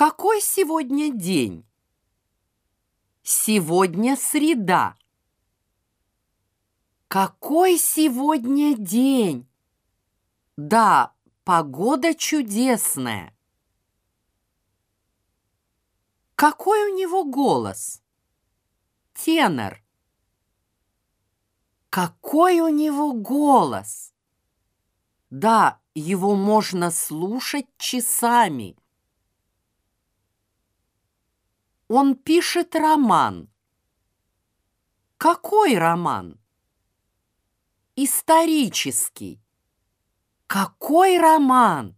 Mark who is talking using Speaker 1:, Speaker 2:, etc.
Speaker 1: Какой сегодня день? Сегодня среда. Какой сегодня день? Да, погода чудесная. Какой у него голос? Тенор. Какой у него голос? Да, его можно слушать часами. Он пишет роман. Какой роман? Исторический. Какой роман?